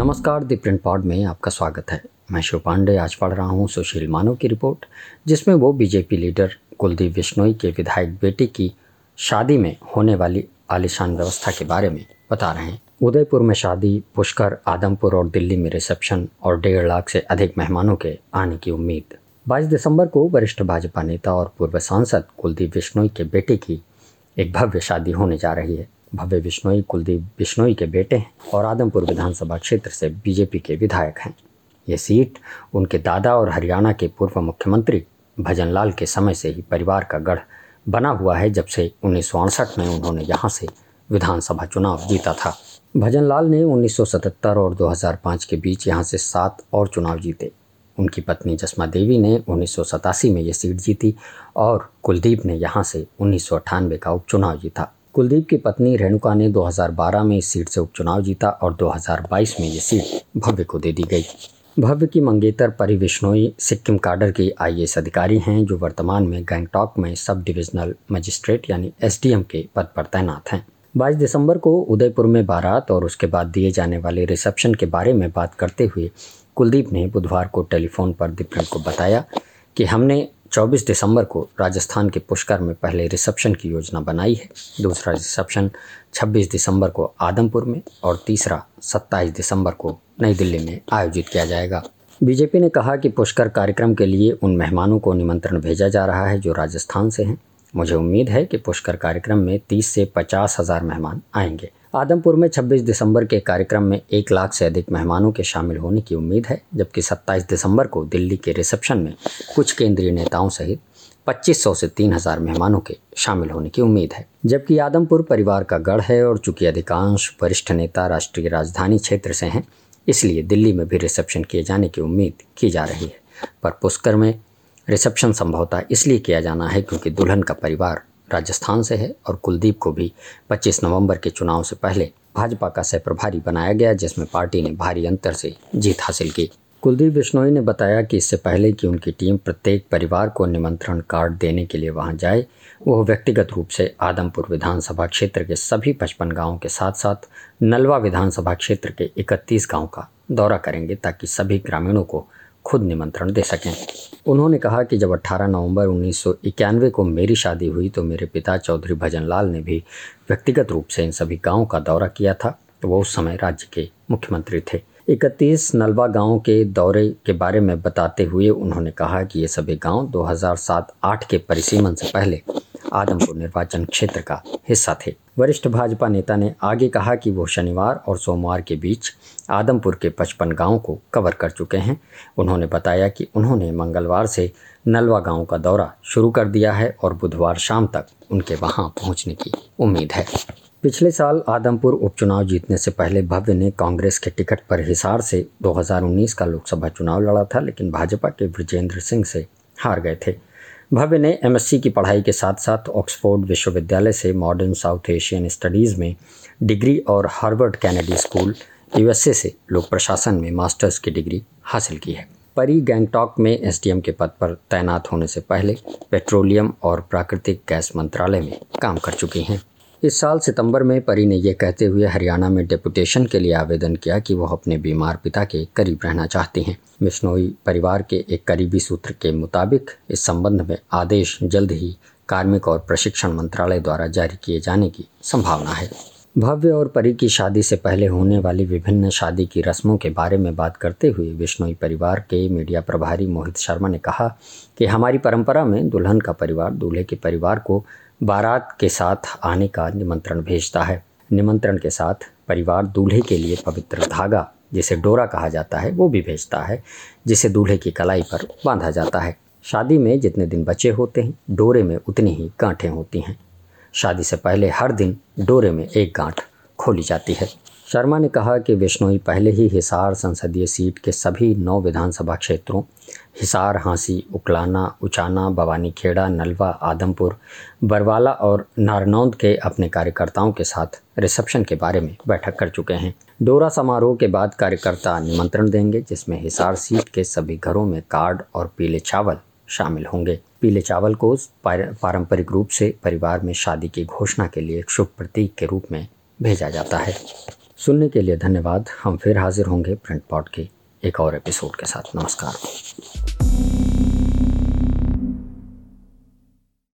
नमस्कार, the print pod में आपका स्वागत है। मैं शिव पांडे, आज पढ़ रहा हूँ सुशील मानव की रिपोर्ट, जिसमें वो बीजेपी लीडर कुलदीप बिश्नोई के विधायक बेटे की शादी में होने वाली आलिशान व्यवस्था के बारे में बता रहे हैं। उदयपुर में शादी, पुष्कर, आदमपुर और दिल्ली में रिसेप्शन और डेढ़ लाख से अधिक मेहमानों के आने की उम्मीद। 22 दिसंबर को वरिष्ठ भाजपा नेता और पूर्व सांसद कुलदीप बिश्नोई के बेटे की एक भव्य शादी होने जा रही है। भव्य बिश्नोई, कुलदीप बिश्नोई के बेटे हैं और आदमपुर विधानसभा क्षेत्र से बीजेपी के विधायक हैं। ये सीट उनके दादा और हरियाणा के पूर्व मुख्यमंत्री भजन लाल के समय से ही परिवार का गढ़ बना हुआ है, जब से उन्नीस सौ अड़सठ में उन्होंने यहाँ से विधानसभा चुनाव जीता था। भजन लाल ने 1977 और 2005 के बीच यहाँ से सात और चुनाव जीते। उनकी पत्नी जसमा देवी ने उन्नीस सौ सतासी में ये सीट जीती और कुलदीप ने यहाँ से उन्नीस सौ अट्ठानवे का उपचुनाव जीता। कुलदीप की पत्नी रेणुका ने 2012 में इस सीट से उपचुनाव जीता और 2022 में ये सीट भव्य को दे दी गई। भव्य की मंगेतर परी बिश्नोई सिक्किम काडर की आईएएस अधिकारी हैं, जो वर्तमान में गैंगटॉक में सब डिविजनल मजिस्ट्रेट यानी एसडीएम के पद पर तैनात हैं। 22 दिसंबर को उदयपुर में बारात और उसके बाद दिए जाने वाले रिसेप्शन के बारे में बात करते हुए कुलदीप ने बुधवार को टेलीफोन पर दिप्रेम को बताया कि हमने 24 दिसंबर को राजस्थान के पुष्कर में पहले रिसेप्शन की योजना बनाई है। दूसरा रिसेप्शन 26 दिसंबर को आदमपुर में और तीसरा 27 दिसंबर को नई दिल्ली में आयोजित किया जाएगा। बीजेपी ने कहा कि पुष्कर कार्यक्रम के लिए उन मेहमानों को निमंत्रण भेजा जा रहा है जो राजस्थान से हैं। मुझे उम्मीद है कि पुष्कर कार्यक्रम में 30 से पचास हज़ार मेहमान आएँगे। आदमपुर में 26 दिसंबर के कार्यक्रम में एक लाख से अधिक मेहमानों के शामिल होने की उम्मीद है, जबकि 27 दिसंबर को दिल्ली के रिसेप्शन में कुछ केंद्रीय नेताओं सहित 2500 से 3000 मेहमानों के शामिल होने की उम्मीद है। जबकि आदमपुर परिवार का गढ़ है और चूँकि अधिकांश वरिष्ठ नेता राष्ट्रीय राजधानी क्षेत्र से हैं, इसलिए दिल्ली में भी रिसेप्शन किए जाने की उम्मीद की जा रही है। पर पुष्कर में रिसेप्शन संभवतः इसलिए किया जाना है क्योंकि दुल्हन का परिवार राजस्थान से है और कुलदीप को भी 25 नवंबर के चुनाव से पहले भाजपा का सह प्रभारी बनाया गया, जिसमें पार्टी ने भारी अंतर से जीत हासिल की। कुलदीप बिश्नोई ने बताया कि इससे पहले कि उनकी टीम प्रत्येक परिवार को निमंत्रण कार्ड देने के लिए वहाँ जाए वो व्यक्तिगत रूप से आदमपुर विधानसभा क्षेत्र के सभी पचपन गाँवों के साथ साथ नलवा विधानसभा क्षेत्र के इकतीस गाँव का दौरा करेंगे, ताकि सभी ग्रामीणों को खुद निमंत्रण दे सकें। उन्होंने कहा कि जब 18 नवंबर उन्नीस सौ इक्यानवे को मेरी शादी हुई तो मेरे पिता चौधरी भजन लाल ने भी व्यक्तिगत रूप से इन सभी गाँवों का दौरा किया था। तो वो उस समय राज्य के मुख्यमंत्री थे। इकतीस नलवा गाँव के दौरे के बारे में बताते हुए उन्होंने कहा कि ये सभी गाँव 2007-8 के परिसीमन से पहले आदमपुर निर्वाचन क्षेत्र का हिस्सा थे। वरिष्ठ भाजपा नेता ने आगे कहा कि वो शनिवार और सोमवार के बीच आदमपुर के पचपन गाँव को कवर कर चुके हैं। उन्होंने बताया कि उन्होंने मंगलवार से नलवा गाँव का दौरा शुरू कर दिया है और बुधवार शाम तक उनके वहाँ पहुँचने की उम्मीद है। पिछले साल आदमपुर उपचुनाव जीतने से पहले भव्य ने कांग्रेस के टिकट पर हिसार से 2019 का लोकसभा चुनाव लड़ा था, लेकिन भाजपा के ब्रजेंद्र सिंह से हार गए थे। भव्य ने एमएससी की पढ़ाई के साथ साथ ऑक्सफोर्ड विश्वविद्यालय से मॉडर्न साउथ एशियन स्टडीज़ में डिग्री और हार्वर्ड कैनेडी स्कूल यूएसए से लोक प्रशासन में मास्टर्स की डिग्री हासिल की है। परी गैंगटॉक में एसडीएम के पद पर तैनात होने से पहले पेट्रोलियम और प्राकृतिक गैस मंत्रालय में काम कर चुकी हैं। इस साल सितंबर में परी ने यह कहते हुए हरियाणा में डेपुटेशन के लिए आवेदन किया कि वह अपने बीमार पिता के करीब रहना चाहती हैं। बिश्नोई परिवार के एक करीबी सूत्र के मुताबिक इस संबंध में आदेश जल्द ही कार्मिक और प्रशिक्षण मंत्रालय द्वारा जारी किए जाने की संभावना है। भव्य और परी की शादी से पहले होने वाली विभिन्न शादी की रस्मों के बारे में बात करते हुए बिश्नोई परिवार के मीडिया प्रभारी मोहित शर्मा ने कहा कि हमारी परंपरा में दुल्हन का परिवार दूल्हे के परिवार को बारात के साथ आने का निमंत्रण भेजता है। निमंत्रण के साथ परिवार दूल्हे के लिए पवित्र धागा, जिसे डोरा कहा जाता है, वो भी भेजता है, जिसे दूल्हे की कलाई पर बांधा जाता है। शादी में जितने दिन बचे होते हैं, डोरे में उतनी ही गांठें होती हैं। शादी से पहले हर दिन डोरे में एक गांठ खोली जाती है। शर्मा ने कहा कि बिश्नोई पहले ही हिसार संसदीय सीट के सभी नौ विधानसभा क्षेत्रों, हिसार, हाँसी, उकलाना, उचाना भवानी खेड़ा नलवा, आदमपुर, बरवाला और नारनौंद के अपने कार्यकर्ताओं के साथ रिसेप्शन के बारे में बैठक कर चुके हैं। डोरा समारोह के बाद कार्यकर्ता निमंत्रण देंगे, जिसमें हिसार सीट के सभी घरों में कार्ड और पीले चावल शामिल होंगे। पीले चावल को पारंपरिक रूप से परिवार में शादी की घोषणा के लिए शुभ प्रतीक के रूप में भेजा जाता है। सुनने के लिए धन्यवाद। हम फिर हाजिर होंगे प्रिंट पॉट के एक और एपिसोड के साथ। नमस्कार।